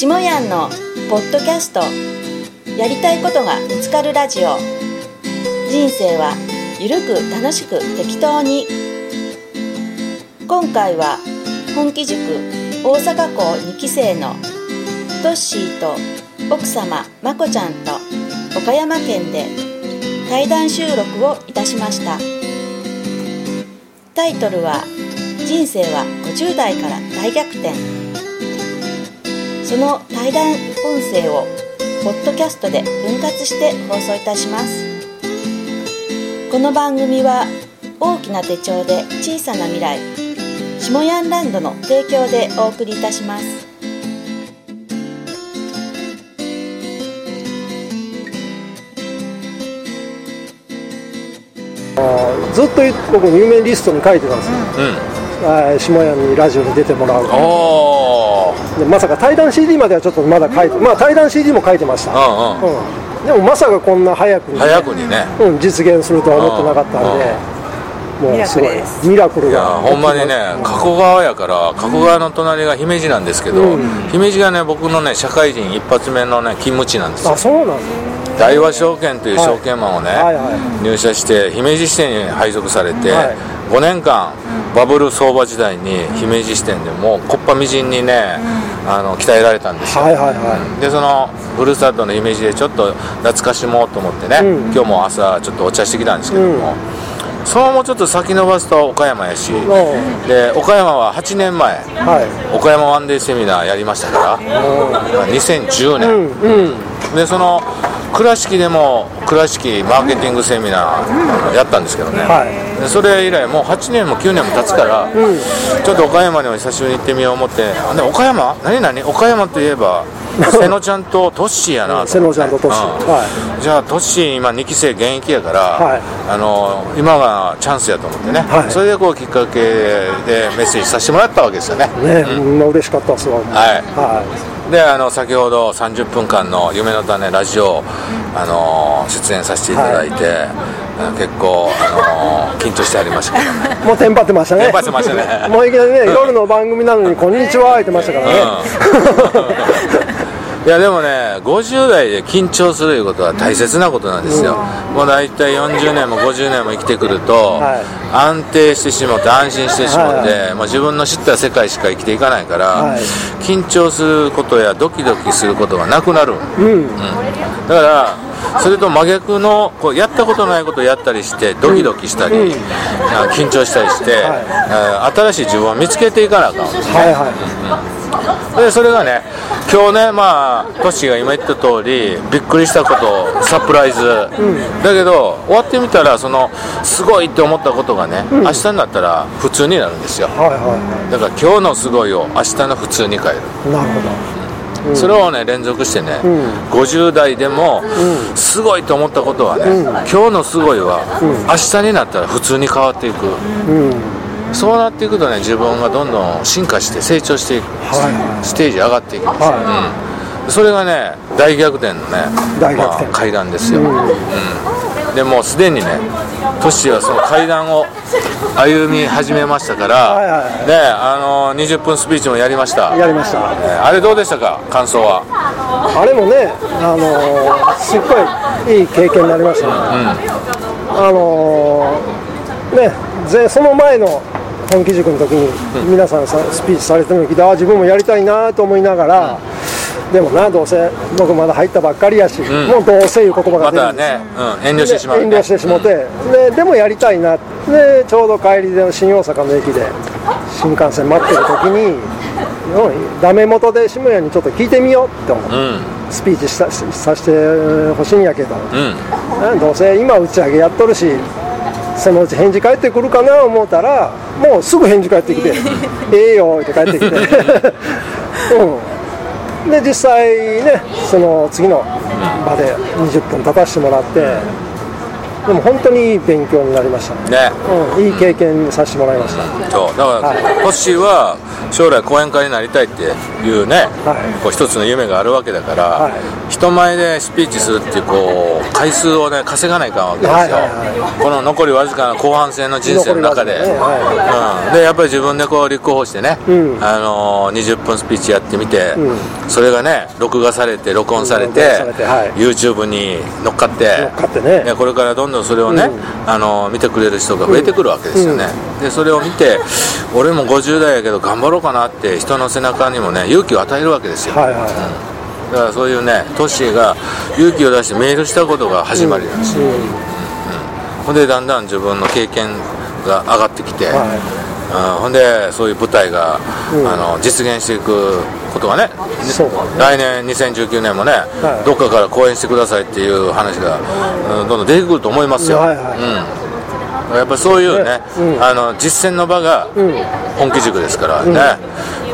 下やんのポッドキャスト。やりたいことが見つかるラジオ。人生はゆるく楽しく適当に。今回は本気塾大阪校2期生のトッシーと奥様まこちゃんと岡山県で対談収録をいたしました。タイトルは「人生は50代から大逆転」その対談音声をポッドキャストで分割して放送いたします。この番組は大きな手帳で小さな未来下ヤンランドの提供でお送りいたします。ずっと僕有名リストに書いてたんですよ、あー下屋にラジオに出てもらう。おーでまさか対談 CD まではちょっとまだ書いてまあ対談 CD も書いてました、うんうん。うん。でもまさかこんな早くにね、早くにね。うん、実現するとは思ってなかったんで、もうすごい。ミラクルいやがほんまにね加古川やから加古川の隣が姫路なんですけど、姫路がね僕のね社会人一発目のね勤務地なんですよ。あそうなんだ大和証券という証券マンをね、入社して姫路支店に配属されて、はい。5年間バブル相場時代に姫路支店でもうこっぱみじんにね、あの鍛えられたんですよ、でそのふるさとの姫路でちょっと懐かしもうと思ってね、うん。今日も朝ちょっとお茶してきたんですけども、そのもうちょっと先延ばすと岡山やし、で岡山は8年前はい。岡山ワンデーセミナーやりましたから2010う年、でその倉敷でも倉敷マーケティングセミナーやったんですけどね、はい。でそれ以来もう8年も9年も経つから、ちょっと岡山にも久しぶりに行ってみよう思ってあで岡山？何何？岡山といえば 瀬野ちゃんとトッシーやな瀬野ちゃんとトッシー。うん。はじゃあトッシー今2期生現役やから、はい。あの今がチャンスやと思ってね、はい。それでこうきっかけでメッセージさせてもらったわけですよね。いね、うん、嬉しかったですわ。はい。はであの先ほど30分間の「夢の種ラジオ」あの出演させていただいて、あの結構あの緊張してありましたけどね。い もうテンパってましたね。テンパってましたね。もういきなりね夜の番組なのに「こんにちは」言ってましたからね、いやでもね50代で緊張するいうことは大切なことなんですよ、もう大体40年も50年も生きてくると、はい。安定してしまって安心してしまって、はい。まあ、自分の知った世界しか生きていかないから、はい。緊張することやドキドキすることがなくなる、うん。だからそれと真逆のこうやったことないことをやったりしてドキドキしたり、あ緊張したりして、あ新しい自分を見つけていかなあかん。はいはいでそれがね今日ねまあトシが今言った通りびっくりしたことサプライズ、だけど終わってみたらそのすごいって思ったことがね、明日になったら普通になるんですよ。はいはだから今日のすごいを明日の普通に変える、いなるほど。それをね連続してね、50代でもすごいと思ったことはね、今日のすごいは明日になったら普通に変わっていく、そうなっていくとね自分がどんどん進化して成長していく、はステージ上がっていきます、はうん、それがね大逆転のね大逆転。まあ、階段ですよ、うん。でもうすでにねトッシーはその階段を歩み始めましたから、はいはいはい。ねあの20分スピーチもやりました。やりました。えーあれどうでしたか？感想は。あれもね、あのーすっごいいい経験になりましたね。あのーね、ぜその前の本気塾の時に皆さんさスピーチされてるのを聞いて、ああ自分もやりたいなと思いながら、でもな、どうせ僕まだ入ったばっかりやし、もうどうせいう言葉がま出る。んですよたね、うん、遠慮してしまう、ね、遠慮してしもて、ででもやりたいな。でちょうど帰りで新大阪の駅で新幹線待ってる時にうんダメ元で下屋にちょっと聞いてみようって思スピーチしたしさせてほしいんやけど、うん。うんどうせ今打ち上げやっとるしそのうち返事返ってくるかな思ったらもうすぐ返事返ってきて「ええよ」って帰ってきて、うん、で実際ねその次の場で20分立たせてもらってでも本当にいい勉強になりました。ね、ねうん、いい経験させてもらいました、そう。だから、はい。トッシーは将来講演家になりたいっていうね、はい。こう一つの夢があるわけだから、はい。人前でスピーチするっていうこう回数をね稼がないかんわけですよ、はいはいこの残りわずかな後半戦の人生の中で、残りわずかね。うん、でやっぱり自分でこう立候補してね、うん。あのー20分スピーチやってみて、うん。それがね録画されて録音されて,、されてはい。YouTube に乗っかって乗っかってね。でこれからどんどんそれをね、うん。あのー見てくれる人が増えてくるわけですよね、でそれを見て俺も50代やけど頑張ろうかなって人の背中にもね勇気を与えるわけですよ、はいはい。だからそういうねトッシーが勇気を出してメールしたことが始まりなんです。よ、ほんでだんだん自分の経験が上がってきて、はうん。ほんでそういう舞台が、うん。あの実現していくことがねね。来年2019年もね、はい。どっかから公演してくださいっていう話が、うんどんどん出てくると思いますよ、はいはい。うん、やっぱりそういうね、うん。あの実践の場がうん。本気塾ですからね、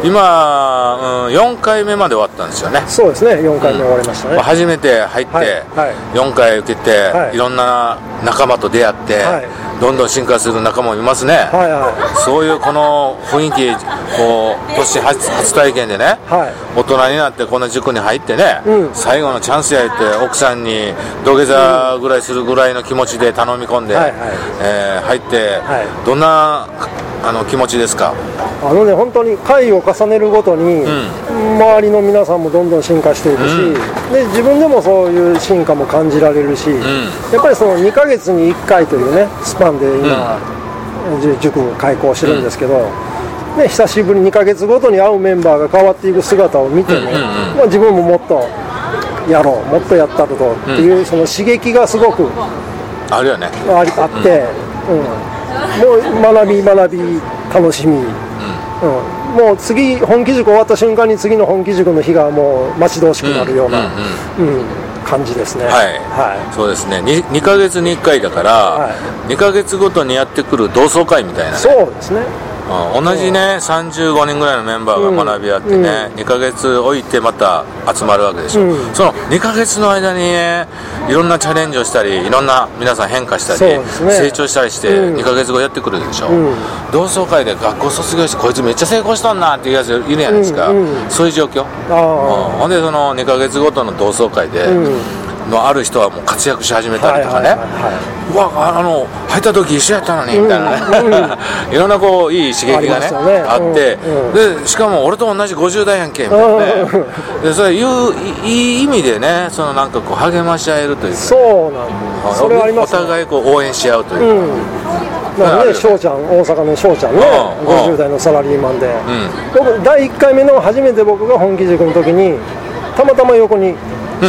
今、うん、4回目まで終わったんですよね。そうですね。4回目終わりましたね、まあ初めて入って、はい。はい。4回受けて、はい。い、ろんな仲間と出会って、はい。どんどん進化する仲間もいますね、はいはそういうこの雰囲気こう年初初体験でね、はい。大人になってこの塾に入ってね、うん。最後のチャンスやって奥さんに土下座ぐらいするぐらいの気持ちで頼み込んで、はいはい。えー入って、はい。どんなあの気持ちですか？いあのね本当に回を重ねるごとに、周りの皆さんもどんどん進化していくし、で自分でもそういう進化も感じられるし、やっぱりその2ヶ月に1回というねスパンで今、じ塾開校してるんですけど、ね、久しぶりに2ヶ月ごとに会うメンバーが変わっていく姿を見てね、まあ、自分ももっとやろうもっとやったるとっていう、その刺激がすごくあるよね。ありあって、うんもう学び学び楽しみ、うん。もう次本気塾終わった瞬間に次の本気塾の日がもう待ち遠しくなるような、うん感じですね。はい、はそうですね。2, 2ヶ月に1回だから、は2ヶ月ごとにやってくる同窓会みたいなね。いそうですねうん。同じね35人ぐらいのメンバーが学び合ってね、2ヶ月置いてまた集まるわけでしょ、うん。その2ヶ月の間にねいろんなチャレンジをしたりいろんな皆さん変化したり、ね。成長したりしてうん。2ヶ月後やってくるでしょ、ん。同窓会で学校卒業してこいつめっちゃ成功したんなっていうやついるじゃないですか、うん。うん。そういう状況、うん。あほんでその2ヶ月ごとの同窓会で、んのある人はもう活躍し始めあたりとかね、はいはいわああの入った時一緒やったのにみたいなね、いろんなこういい刺激がねあね。あって、うんでしかも俺と同じ50代やんけみたいなね。でそれいういいい意味でねそのなんかこう励まし合えるというか。そうなんです。それはありますお互いこう応援し合うというか、うん。だかねね翔ちゃん大阪の翔ちゃんね。うんうん。50代のサラリーマンで、僕第1回目の初めて僕が本気塾の時にたまたま横に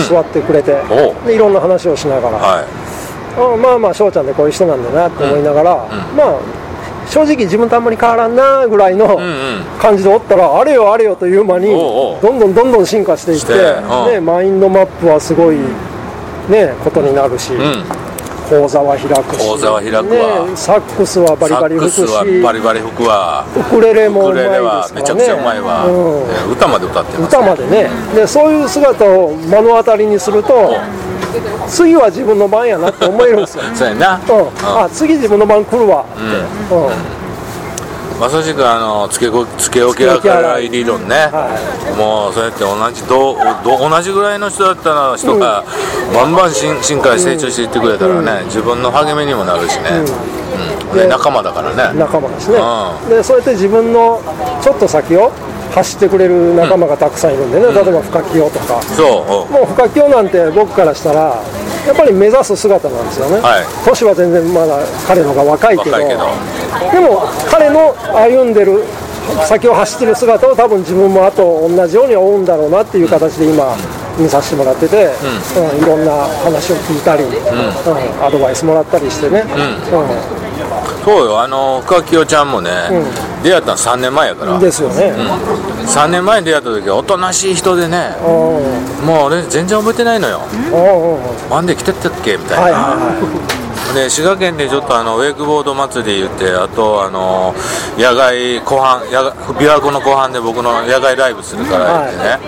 座ってくれて、でいろんな話をしながら、はい。あまあまあ翔ちゃんでこういう人なんだなって思いながら、まあ正直自分とあんまり変わらんなぐらいの感じでおったら、あれよあれよという間にどんどんどんどん進化していってね、マインドマップはすごい、ね、ことになるし、うん講座は開くし。講座は開くわ。ね、サックスはバリバリ吹くし。サックスはバリバリ吹くわ。ウクレレもうまいですウクレレはからね。めちゃくちゃうまいわ、うん。え歌まで歌ってます歌までね。でそういう姿を目の当たりにすると次は自分の番やなって思えるんですよ、そうやな、うん、あ次自分の番来るわって、うんまさしくあのつけこつけ置き洗い。理論ね、はもうそうやって同じどど同じぐらいの人だったら人がバンバン進進化成長していってくれたらね、自分の励みにもなるしね、うん。でで仲間だからね。仲間ですね、うでそうやって自分のちょっと先を走ってくれる仲間がたくさんいるんでね、例えば深清とか、そう。もう深清なんて僕からしたらやっぱり目指す姿なんですよね、はい。年は全然まだ彼の方が若いけど。でも彼の歩んでる先を走ってる姿を多分自分もあと同じように追うんだろうなっていう形で今見させてもらってて、うん。いろんな話を聞いたり、うん。アドバイスもらったりしてね、うん。そうよ。あの深清ちゃんもね、出会ったの3年前やから、ですよね、3年前に出会った時はおとなしい人でねうんもう俺全然覚えてないのよ。うんうんワンデー来てったっけみたいな、はいはいで滋賀県でちょっとあのウェイクボード祭り言ってあとあの野外後半野外琵琶湖の後半で僕の野外ライブするから言ってね、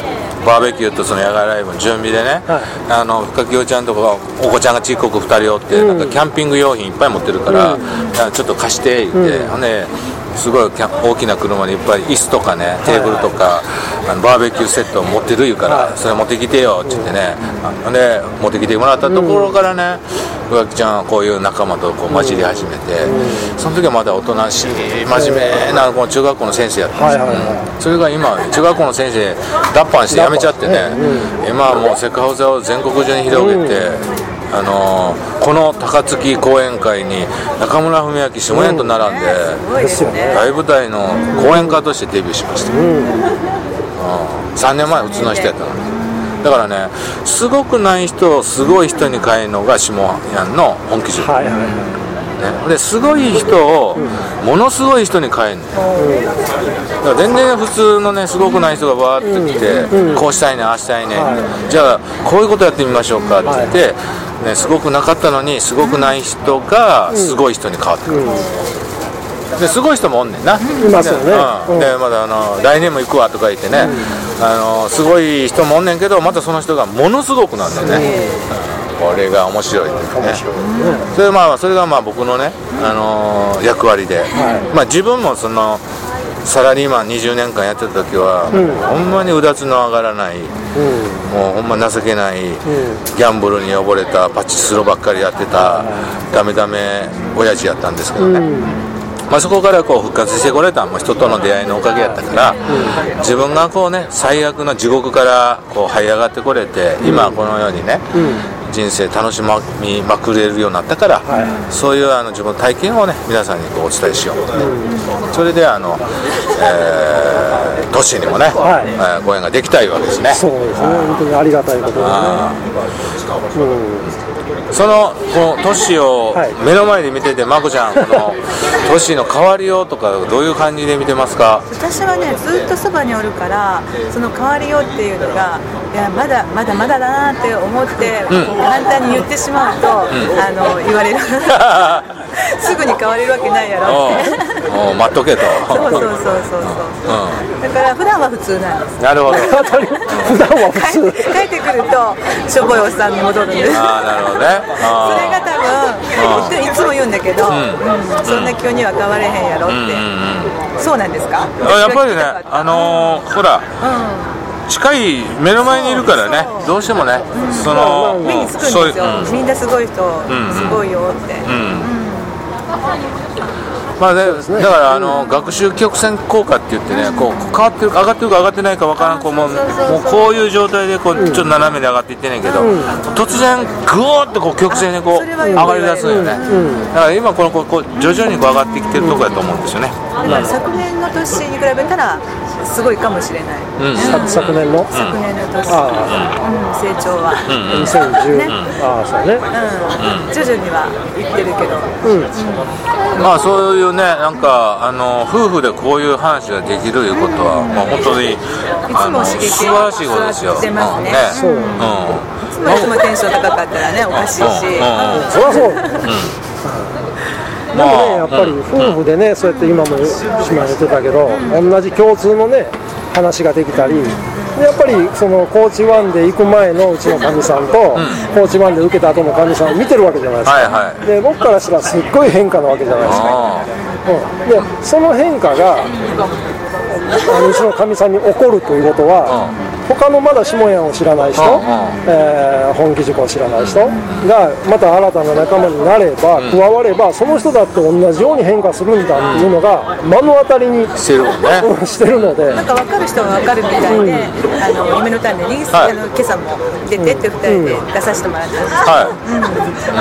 バーベキューとその野外ライブの準備でね、はい。あの深清ちゃんとかお子ちゃんがちっこく2人おって、なんかキャンピング用品いっぱい持ってるから、いやちょっと貸して言って、ほんですごい大きな車にいっぱい椅子とかねテーブルとか、あのバーベキューセットを持ってる言うから、それ持ってきてよって言ってね、あで持ってきてもらったところからね宇垣ちゃんはこういう仲間とこう混じり始めて、その時はまだおとなしい真面目なこの中学校の先生やったんですよ、それが今中学校の先生脱藩して辞めちゃってね、今はもうセクハウザを全国中に広げて、あのーこの高槻講演会に中村文明下園と並んで、大舞台の講演家としてデビューしました、うん。3年前普通の人やったの。にだからねすごくない人をすごい人に変えるのが下園の本気塾、はいはいはね、ですごい人をものすごい人に変えるの。よだから全然普通のねすごくない人がバーって来て、こうしたいねああしたいね、じゃあこういうことやってみましょうかって言って、ね、すごくなかったのにすごくない人がすごい人に変わってくる、ですごい人もおんねんな、いますよね。うん。でまだあの来年も行くわとか言ってね、あのすごい人もおんねんけどまたその人がものすごくなんだよね、うん。これが面白いっていうかね。それまあそれがまあ僕のね、あのー役割で、まあ自分もそのサラリーマン20年間やってた時は、ほんまにうだつの上がらない、もうほんま情けない、ギャンブルに溺れたパチスロばっかりやってた、ダメダメ親父やったんですけどね、まあ、そこからこう復活してこれたのも人との出会いのおかげやったから、自分がこうね最悪の地獄からこう這い上がってこれて、今このようにね、人生楽しみまくれるようになったから、そういうあの自分の体験をね皆さんにこうお伝えしようと、それであの、えー、都市にもね、はい。えーご縁ができたいわけですね。いそうですね。本当にありがたいことでねそのこの都市をはい目の前で見てて、まこちゃんこの都市の変わりようとかどういう感じで見てますか？私はねずっとそばにおるからその変わりようっていうのがいやまだまだまだだなって思って、簡単に言ってしまうと、あの言われる。すぐに変われるわけないやろって待っとけと。そうそうそうそうそう。だから普段は普通なんです。なるほど。普段は普帰通帰ってくるとしょぼいおっさんに戻るんです。ああなるほどね。それが多分いつも言うんだけど、うん。そんな急には変われへんやろって、そうなんですか？あやっぱりねあのーほら近い目の前にいるからねどうしてもねその目につくんですよ。そういう、うん。みんなすごい人、んすごいよって、まあね、だからあの学習曲線効果って言ってねこう変わってるか上がってるか上がってないか分からんこうももうこういう状態でこうちょっと斜めに上がっていってんねんけど、突然グーッとこう曲線にこう上がり出すんよね、だから今このこうこう徐々にこう上がってきてるとこやと思うんですよね、だから昨年の年に比べたらすごいかもしれない、うん。昨昨年の？昨年の年、あうん、成長は、2010ね。ああそうね。うん。徐々にはいってるけど、まあそういうねなんかあの夫婦でこういう話ができるいうことは、まあ、本当にあの素いつも刺激晴らしいことですよ。ね。そう。うん。いつもいつもテンション高かったらねおかしいし、うん。うん。そりゃそうでもねやっぱり夫婦でねそうやって今も島言ってたけど同じ共通のね話ができたりでやっぱりそのコーチワンで行く前のうちのかみさんと、コーチワンで受けた後のかみさんを見てるわけじゃないですか、はいはい。で僕からしたらすっごい変化なわけじゃないですか、あうん、でその変化があのうちのかみさんに起こるということは、他のまだ下屋を知らない人、うんうん。えー本気塾を知らない人がまた新たな仲間になれば、加わればその人だって同じように変化するんだっていうのが目の当たりにあ してるので。なんか分かる人は分かるみたいで、あの夢の種に、はい。あの今朝も出てって2人で出させてもらったんですはい。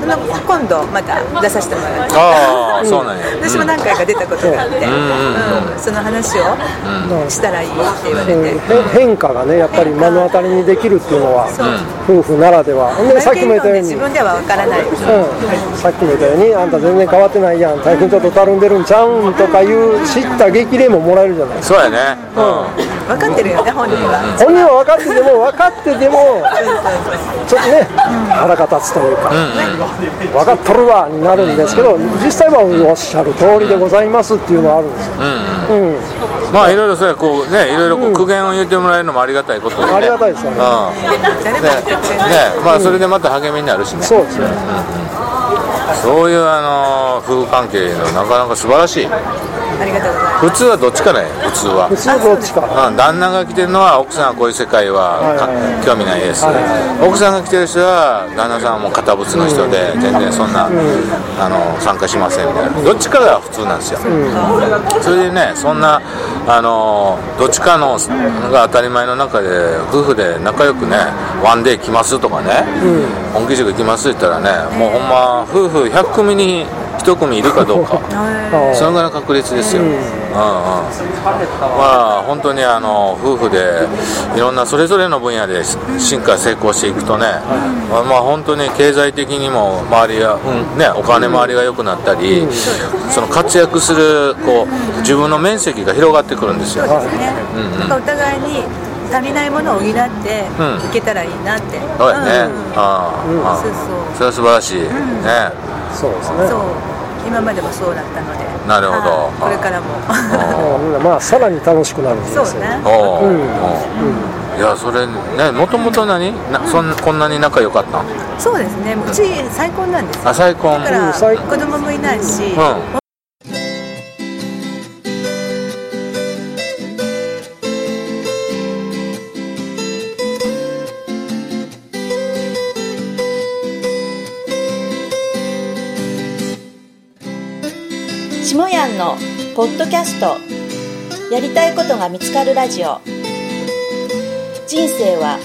その今度また出させてもらってああそうなん。や私も何回か出たことがあって、うん。その話をしたらいいって言われうん。て、へ変化がねやっぱり目の当たりにできるっていうのは、夫婦ならでは。でさっきも言ったように。自分では分からない。うん、さっきも言ったようにあんた全然変わってないやん最近ちょっとたるんでるんちゃうんとかいう知った激励ももらえるじゃない。ですかそうやね。うん。分かってるよね本人は。本人は分かってても分かっててもちょっとね腹が立つというか、分かっとるわになるんですけど実際はおっしゃる通りでございますっていうのはあるんですよ、うんまあいろいろそうやこうねいろいろこう苦言を言ってもらえるのもありがたいことで。ねありがたいですよね。うん。ねねまあそれでまた励みになるしね。そうですねそういうあの夫婦関係のなかなか素晴らしい。ありがとうございます。普通はどっちかね普通は。普通はどっちか。うん。旦那が来てるのは奥さんはこういう世界は興味ないです、はい奥さんが来てる人は旦那さんはもう堅物の人で全然そんな、あの参加しませんみたいな。どっちかが普通なんですよ、それでねそんなあのどっちかのが当たり前の中で夫婦で仲良くねワンデー来ますとかね、本気塾行きますって言ったらねもうほんま夫婦100組に1組いるかどうか。あそのぐらいの確率ですよ、うんうん。まあ本当にあの夫婦でいろんなそれぞれの分野で進化成功していくとね、まあまあ本当に経済的にも周りが、うんね、お金回りが良くなったり、その活躍するこう自分の面積が広がってくるんですよ、そうですね、なんかお互いに足りないものを補っていけたらいいなって、そうやね、ああそうそう。それは素晴らしい、ね。そうですね。そう今までもそうだったので。なるほど。はい。これからも。うん。まあさらに楽しくなるんですよ。そうね。いやそれねもともと何？なそんこんなに仲良かったんそうですね。うち再婚なんですよ。あ再婚だから子供もいないし、ポッドキャスト。やりたいことが見つかるラジオ。人生は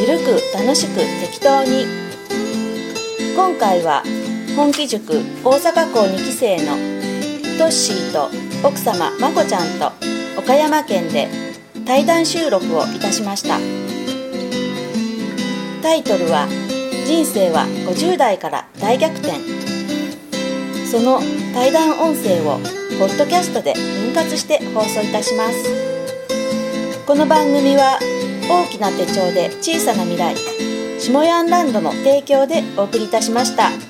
ゆるく楽しく適当に。今回は本気塾大阪校2期生のトッシーと奥様まこちゃんと岡山県で対談収録をいたしました。タイトルは「人生は50代から大逆転」その対談音声をポッドキャストで分割して放送いたしますこの番組は大きな手帳で小さな未来下ヤンランドの提供でお送りいたしました。